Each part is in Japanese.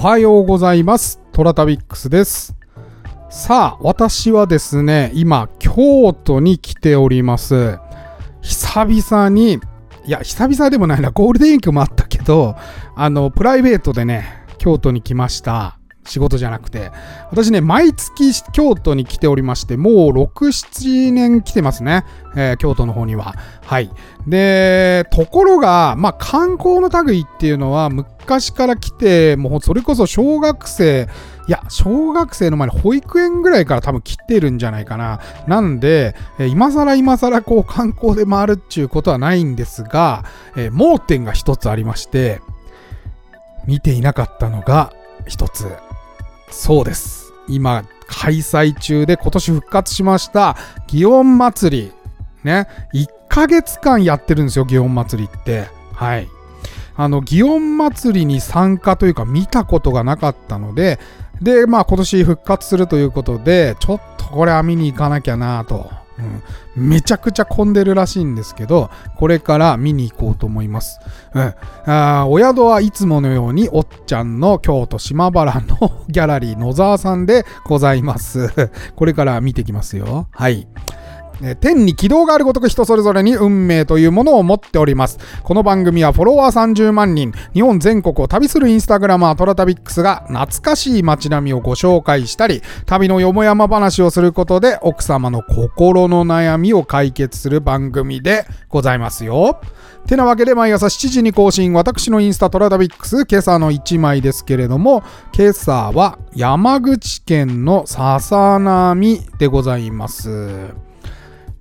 おはようございます。トラタビックスです。さあ、私はですね、今、京都に来ております。久々に、いや、久々でもないな、ゴールデンウィークもあったけど、あの、プライベートでね、京都に来ました。仕事じゃなくて。私ね、毎月京都に来ておりまして、もう6、7年来てますね。えー京都の方には。はい。で、ところが、まあ、観光の類っていうのは、昔から来て、もうそれこそ小学生、いや、小学生の前に保育園ぐらいから多分来てるんじゃないかな。なんで、えー今更今更こう観光で回るっていうことはないんですが、えー盲点が一つありまして、見ていなかったのが一つ。そうです。今、開催中で今年復活しました、祇園祭り。ね。1ヶ月間やってるんですよ、祇園祭りって。はい。あの、祇園祭りに参加というか見たことがなかったので、で、まあ今年復活するということで、ちょっとこれは見に行かなきゃなと。うん、めちゃくちゃ混んでるらしいんですけど、これから見に行こうと思います。うん、あお宿はいつものように、おっちゃんの京都島原のギャラリー野沢さんでございます。これから見てきますよ。はい。天に軌道があるごとく人それぞれに運命というものを持っております。この番組はフォロワー30万人、日本全国を旅するインスタグラマートラタビックスが懐かしい街並みをご紹介したり、旅のよもやま話をすることで奥様の心の悩みを解決する番組でございますよ。てなわけで毎朝7時に更新、私のインスタトラタビックス、今朝の1枚ですけれども、今朝は山口県の笹波でございます。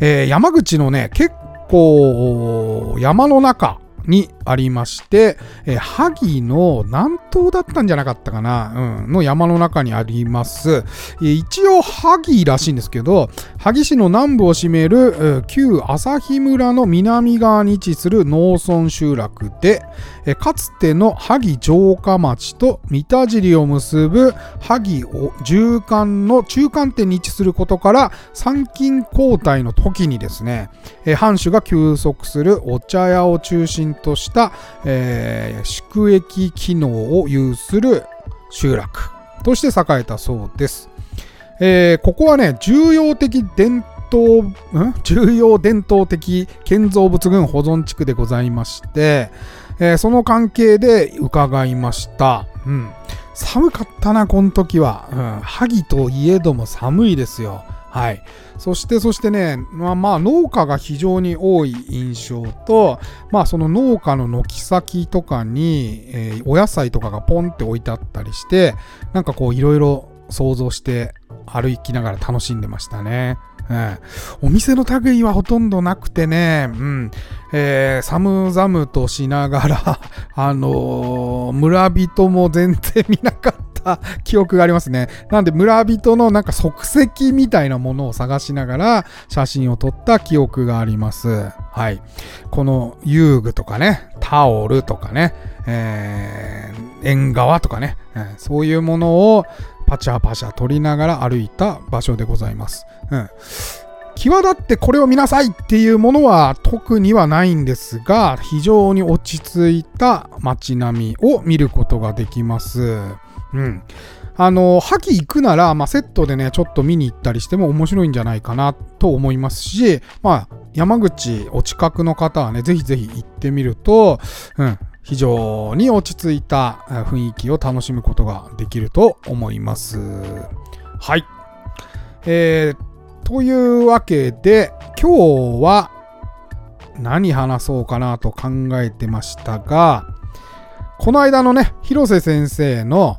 えー山口のね、結構山の中にありまして、えー萩の南東だったんじゃなかったかな、うん、の山の中にあります。えー一応萩らしいんですけど、萩市の南部を占める、えー旧朝日村の南側に位置する農村集落で、えーかつての萩城下町と三田尻を結ぶ萩を縦貫の中間点に位置することから参勤交代の時にですね、えー藩主が休息するお茶屋を中心とした、えー宿駅機能を有する集落として栄えたそうです。えーここはね、重要的伝統、ん？重要伝統的建造物群保存地区でございまして、えーその関係で伺いました。うん。寒かったな、この時は。うん。萩といえども寒いですよ。はい。そして、そしてね、まあまあ、農家が非常に多い印象と、まあ、その農家の軒先とかに、えーお野菜とかがポンって置いてあったりして、なんかこう、いろいろ想像して歩きながら楽しんでましたね。うんお店の類はほとんどなくてね、うん、えー寒々としながら、あのー村人も全然見なかった記憶がありますね。なんで村人のなんか足跡みたいなものを探しながら写真を撮った記憶があります。はい。この遊具とかね、タオルとかね、えー縁側とかね、うんそういうものをパチャパチャ撮りながら歩いた場所でございます。うん。際立ってこれを見なさいっていうものは特にはないんですが、非常に落ち着いた街並みを見ることができます。うん。あの、萩行くなら、まあ、セットでね、ちょっと見に行ったりしても面白いんじゃないかなと思いますし、まあ、山口お近くの方はね、ぜひぜひ行ってみると、うん、非常に落ち着いた雰囲気を楽しむことができると思います。はい。えー、というわけで、今日は何話そうかなと考えてましたが、この間のね、広瀬先生の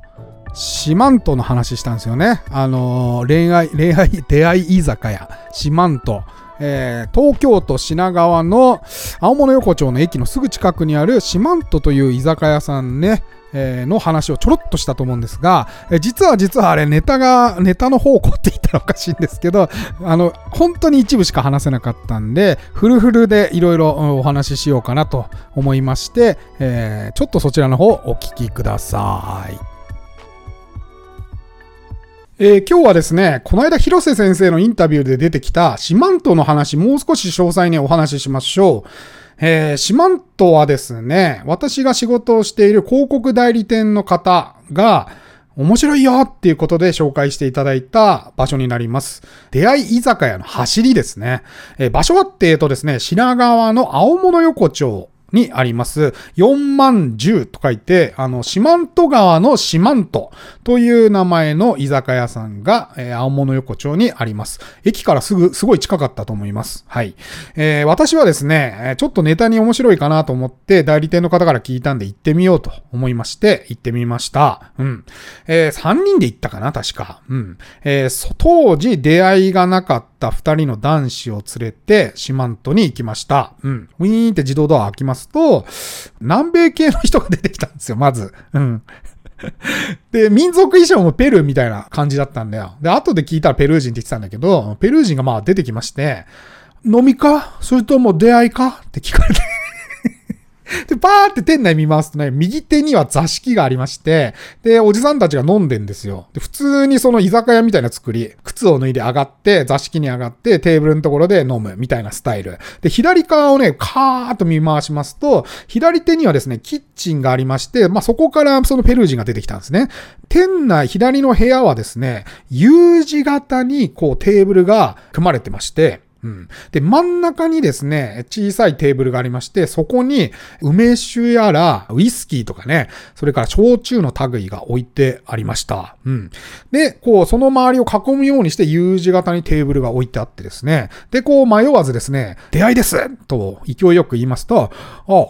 四万十の話したんですよね。あのー恋愛、恋愛、出会い居酒屋、四万十。えー東京都品川の青物横丁の駅のすぐ近くにある四万十という居酒屋さんね、えーの話をちょろっとしたと思うんですが、えー実は実はあれネタが、ネタの方向って言ったらおかしいんですけど、あの、本当に一部しか話せなかったんで、フルフルでいろいろお話ししようかなと思いまして、えーちょっとそちらの方お聞きください。えー今日はですね、この間広瀬先生のインタビューで出てきた四万十の話、もう少し詳細にお話ししましょう。え、四万十はですね、私が仕事をしている広告代理店の方が、面白いよっていうことで紹介していただいた場所になります。出会い居酒屋の走りですね。えー、場所はっていうとですね、品川の青物横丁にあります、4万10と書いて、あの、四万十川の四万十という名前の居酒屋さんが、えー、青物横丁にあります。駅からすぐ、すごい近かったと思います。はい。えー、私はですね、ちょっとネタに面白いかなと思って、代理店の方から聞いたんで行ってみようと思いまして、行ってみました。うん。えー、3人で行ったかな、確か。うん。えー、当時出会いがなかった2人の男子を連れて、四万十に行きました。うん。ウィーンって自動ドア開きますますと、南米系の人が出てきたんですよ、まず。うん。で、民族衣装もペルーみたいな感じだったんだよ。で、後で聞いたらペルー人って言ってたんだけど、ペルー人がまあ出てきまして、飲みか？それとも出会いか？って聞かれてで、パーって店内見ますとね、右手には座敷がありまして、で、おじさんたちが飲んでんですよ。で、普通にその居酒屋みたいな作り、靴を脱いで上がって、座敷に上がって、テーブルのところで飲むみたいなスタイル。で、左側をね、カーッと見回しますと、左手にはですね、キッチンがありまして、まあ、そこからそのペルー人が出てきたんですね。店内、左の部屋はですね、U 字型にこうテーブルが組まれてまして、うん。で、真ん中にですね、小さいテーブルがありまして、そこに梅酒やらウイスキーとかね、それから焼酎の類が置いてありました。うん。で、こう、その周りを囲むようにして U 字型にテーブルが置いてあってですね、で、こう迷わずですね、出会いですと勢いよく言いますと、あ、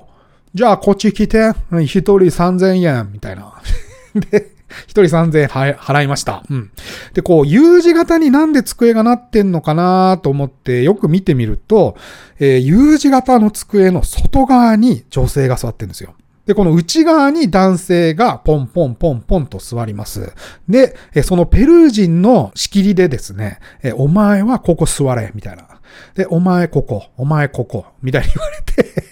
じゃあこっち来て、一人3000円、みたいな。で、一人3000円払いました。うん。で、こう、U 字型になんで机がなってんのかなと思ってよく見てみると、えー、U 字型の机の外側に女性が座ってるんですよ。で、この内側に男性がポンポンポンポンと座ります。で、そのペルー人の仕切りでですね、お前はここ座れ、みたいな。で、お前ここ、お前ここ、みたいに言われて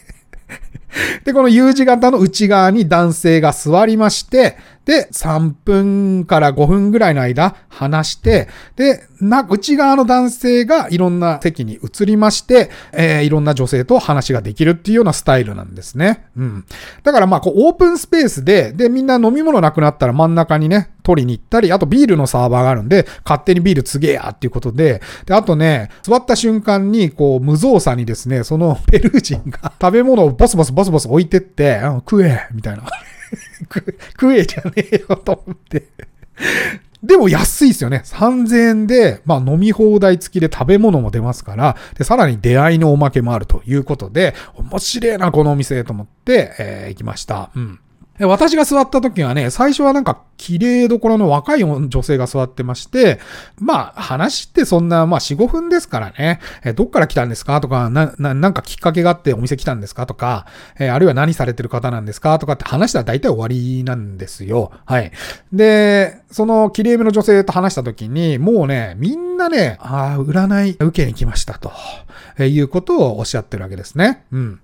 で、この U 字型の内側に男性が座りまして、で、3分から5分ぐらいの間話して、で、な、内側の男性がいろんな席に移りまして、えー、いろんな女性と話ができるっていうようなスタイルなんですね。うん。だからまあ、こう、オープンスペースで、で、みんな飲み物なくなったら真ん中にね、取りに行ったり、あとビールのサーバーがあるんで、勝手にビールつげやっていうことで、で、あとね、座った瞬間に、こう、無造作にですね、そのペルー人が食べ物をボスボスボスボス置いてって、食えみたいな。食えじゃねえよと思ってでも安いですよね。3000円で、まあ飲み放題付きで食べ物も出ますから、で、さらに出会いのおまけもあるということで、面白いな、このお店と思って、えー、行きました。うん。私が座った時はね、最初はなんか綺麗どころの若い女性が座ってまして、まあ話ってそんな、まあ4、5分ですからね、えどっから来たんですか？とか、な、な、なんかきっかけがあってお店来たんですか？とか、えあるいは何されてる方なんですか？とかって話したら大体終わりなんですよ。はい。で、その綺麗めの女性と話した時に、もうね、みんなね、ああ、占い受けに来ましたと、えいうことをおっしゃってるわけですね。うん。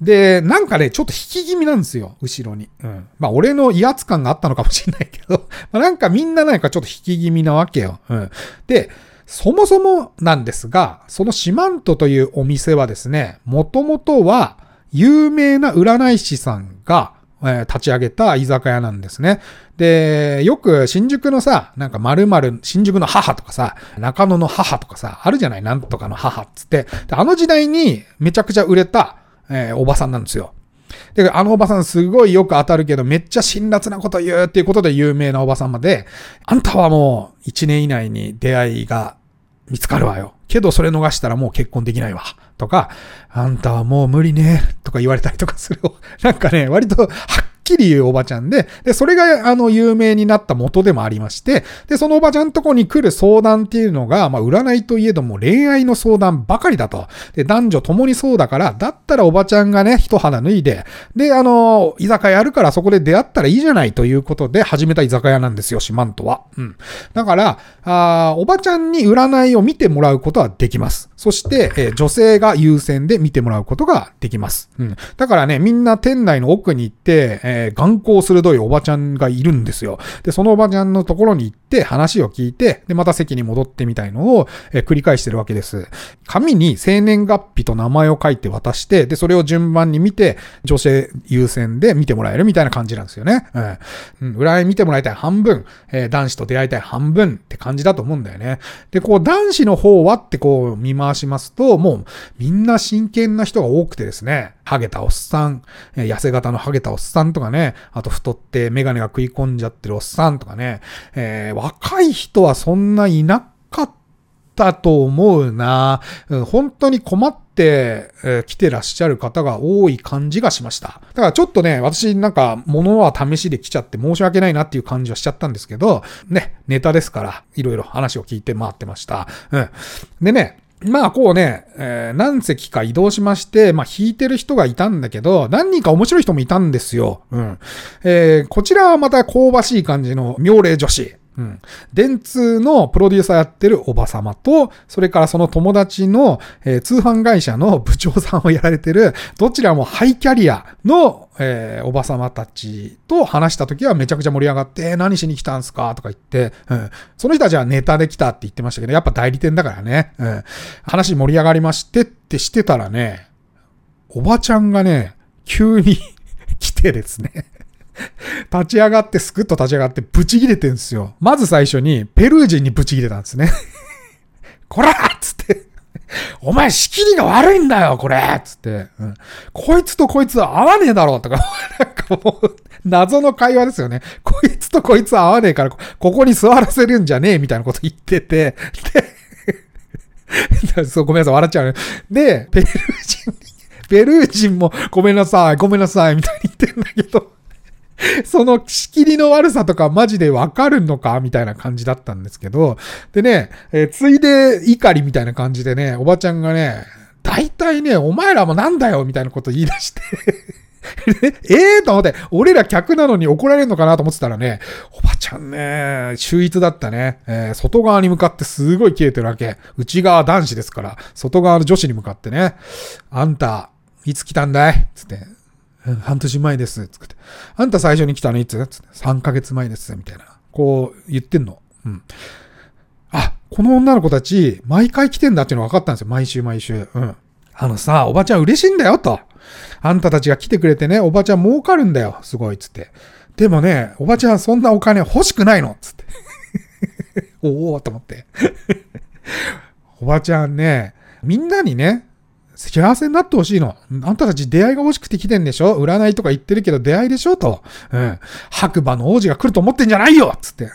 で、なんかね、ちょっと引き気味なんですよ、後ろに。うん。まあ、俺の威圧感があったのかもしれないけど、ま、なんかみんななんかちょっと引き気味なわけよ。うん。で、そもそもなんですが、そのシマントというお店はですね、もともとは有名な占い師さんが、え、立ち上げた居酒屋なんですね。で、よく新宿のさ、なんか〇〇、新宿の母とかさ、中野の母とかさ、あるじゃない？なんとかの母っつって。あの時代にめちゃくちゃ売れたえー、おばさんなんですよ。で、あのおばさんすごいよく当たるけど、めっちゃ辛辣なこと言うっていうことで有名なおばさんまで、あんたはもう1年以内に出会いが見つかるわよ。けどそれ逃したらもう結婚できないわ。とか、あんたはもう無理ね。とか言われたりとかする。なんかね、割とはっきり言うおばちゃんで、で、それが、あの、有名になった元でもありまして、で、そのおばちゃんとこに来る相談っていうのが、まあ、占いといえども恋愛の相談ばかりだと。で、男女共にそうだから、だったらおばちゃんがね、一肌脱いで、で、あの、居酒屋あるからそこで出会ったらいいじゃないということで始めた居酒屋なんですよ、シマントは。うん。だから、あおばちゃんに占いを見てもらうことはできます。そして、えー、女性が優先で見てもらうことができます。うん。だからね、みんな店内の奥に行って、ええー、眼光鋭いおばちゃんがいるんですよ。で、そのおばちゃんのところに行って話を聞いて、で、また席に戻ってみたいのを、え、繰り返してるわけです。紙に生年月日と名前を書いて渡して、で、それを順番に見て、女性優先で見てもらえるみたいな感じなんですよね。うん。裏見てもらいたい半分、えー、男子と出会いたい半分って感じだと思うんだよね。で、こう、男子の方はってこう見回しますと、もうみんな真剣な人が多くてですね、ハゲたおっさん、痩せ型のハゲたおっさんとかね、あと太ってメガネが食い込んじゃってるおっさんとかね、えー、若い人はそんないなかったと思うな。本当に困って、えー、来てらっしゃる方が多い感じがしました。だからちょっとね、私なんか物は試しで来ちゃって申し訳ないなっていう感じはしちゃったんですけど、ね、ネタですから、いろいろ話を聞いて回ってました。うん。でね、まあこうね、えー、何席か移動しまして、まあ弾いてる人がいたんだけど、何人か面白い人もいたんですよ。うん。えー、こちらはまた香ばしい感じの妙齢女子。うん。電通のプロデューサーやってるおばさまと、それからその友達の、えー、通販会社の部長さんをやられてる、どちらもハイキャリアの、えー、おばさまたちと話した時はめちゃくちゃ盛り上がって、何しに来たんすか？とか言って、うん。その人たちはネタで来たって言ってましたけど、やっぱ代理店だからね。うん。話盛り上がりましてってしてたらね、おばちゃんがね、急に 来てですね立ち上がってスクッと立ち上がってブチ切れてるんですよ。まず最初にペルー人にブチ切れたんですね。こらっつってお前仕切りが悪いんだよ、これつって、うん、こいつとこいつは合わねえだろとか、なんかもう、謎の会話ですよね。こいつとこいつは合わねえから、ここに座らせるんじゃねえみたいなこと言ってて、で、そう、ごめんなさい、笑っちゃうね。で、ペルー人、ペルー人もごめんなさい、ごめんなさい、みたいに言ってんだけど、その仕切りの悪さとかマジでわかるのかみたいな感じだったんですけど、でね、えー、ついで怒りみたいな感じでね、おばちゃんがね、大体ね、お前らもなんだよみたいなこと言い出して ええと思って、俺ら客なのに怒られるのかなと思ってたらね、おばちゃんね、秀逸だったね。えー、外側に向かってすごい消えてるわけ。内側男子ですから、外側の女子に向かってね、あんた、いつ来たんだい?つって、半年前です。つって。あんた最初に来たのいつつって。3ヶ月前です。みたいな。こう言ってんの。うん。あ、この女の子たち、毎回来てんだっていうの分かったんですよ。毎週毎週。うん。あのさ、おばちゃん嬉しいんだよ、と。あんたたちが来てくれてね、おばちゃん儲かるんだよ。すごい、つって。でもね、おばちゃんそんなお金欲しくないの。つって。おおと思って。おばちゃんね、みんなにね、幸せになってほしいの。あんたたち出会いが欲しくて来てんでしょ？占いとか言ってるけど出会いでしょ？と。うん。白馬の王子が来ると思ってんじゃないよつって。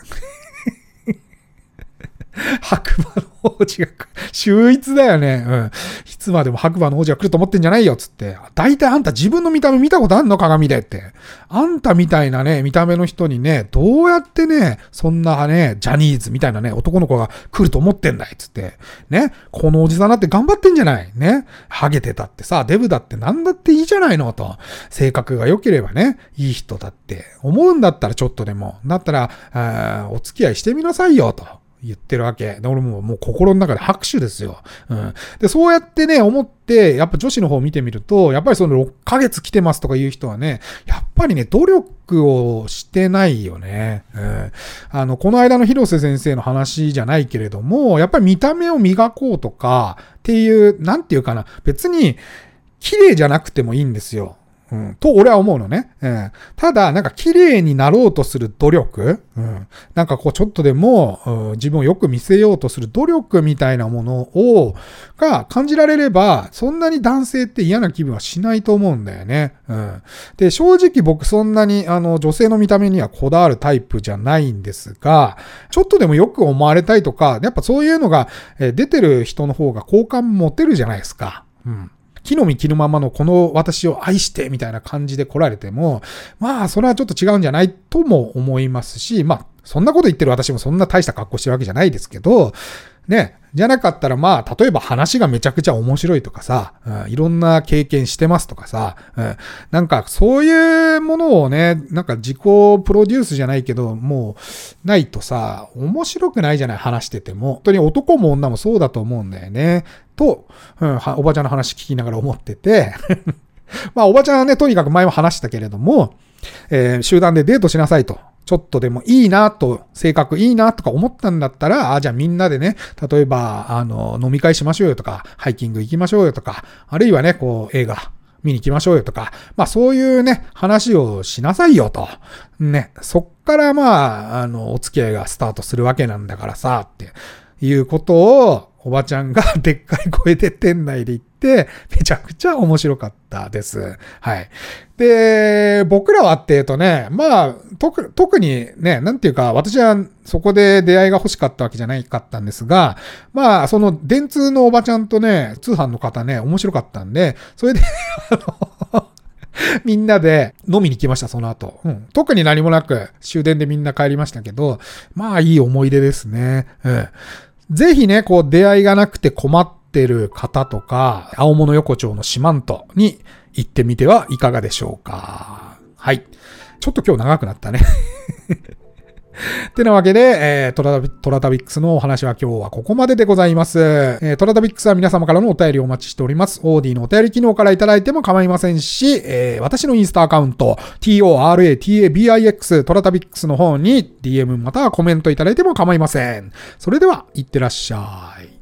白馬の王子が、秀逸だよね。うん。いつまでも白馬の王子が来ると思ってんじゃないよ、つって。大体あんた自分の見た目見たことあんの鏡でって。あんたみたいなね、見た目の人にね、どうやってね、そんなね、ジャニーズみたいなね、男の子が来ると思ってんだい、つって。ね。このおじさんだって頑張ってんじゃない。ね。ハゲてたってさ、デブだってなんだっていいじゃないの、と。性格が良ければね、いい人だって思うんだったらちょっとでも。だったら、お付き合いしてみなさいよ、と。言ってるわけ。で、俺ももう心の中で拍手ですよ。うん。で、そうやってね、思って、やっぱ女子の方を見てみると、やっぱりその6ヶ月来てますとかいう人はね、やっぱりね、努力をしてないよね。うん。あの、この間の広瀬先生の話じゃないけれども、やっぱり見た目を磨こうとか、っていう、なんていうかな、別に、綺麗じゃなくてもいいんですよ。うん、と俺は思うのね。うん、ただ、なんか綺麗になろうとする努力、うん、なんかこうちょっとでも、うん、自分をよく見せようとする努力みたいなものを、が感じられれば、そんなに男性って嫌な気分はしないと思うんだよね。うん、で、正直僕そんなにあの女性の見た目にはこだわるタイプじゃないんですが、ちょっとでもよく思われたいとか、やっぱそういうのが出てる人の方が好感持てるじゃないですか。うん木の実着るままのこの私を愛してみたいな感じで来られても、まあ、それはちょっと違うんじゃないとも思いますし、まあ、そんなこと言ってる私もそんな大した格好してるわけじゃないですけど、ね、じゃなかったらまあ、例えば話がめちゃくちゃ面白いとかさ、うん、いろんな経験してますとかさ、うん、なんかそういうものをね、なんか自己プロデュースじゃないけど、もうないとさ、面白くないじゃない話してても。本当に男も女もそうだと思うんだよね。と、うん、おばちゃんの話聞きながら思ってて まあ、おばちゃんはね、とにかく前も話したけれども、えー、集団でデートしなさいと。ちょっとでもいいなと、性格いいなとか思ったんだったら、あ、じゃあみんなでね、例えば、あの、飲み会しましょうよとか、ハイキング行きましょうよとか、あるいはね、こう、映画見に行きましょうよとか、まあそういうね、話をしなさいよと。ね、そっからまあ、あの、お付き合いがスタートするわけなんだからさ、っていうことを、おばちゃんが でっかい声で店内で言って、めちゃくちゃ面白かったです。はい。で、僕らはって言うとね、まあ、特特にね、なんていうか、私はそこで出会いが欲しかったわけじゃないかったんですが、まあ、その電通のおばちゃんとね、通販の方ね、面白かったんで、それで あのみんなで飲みに来ました、その後。うん。特に何もなく終電でみんな帰りましたけど、まあいい思い出ですね。うん。ぜひね、こう出会いがなくて困ってる方とか、青物横丁の四万十に行ってみてはいかがでしょうか。はい。ちょっと今日長くなったねってなわけで、えー、トラトラタビックスのお話は今日はここまででございます。えー、トラタビックスは皆様からのお便りをお待ちしております。オーディのお便り機能からいただいても構いませんし、えー、私のインスタアカウント、toratabix トラタビックスの方に DM またはコメントいただいても構いません。それでは、いってらっしゃい。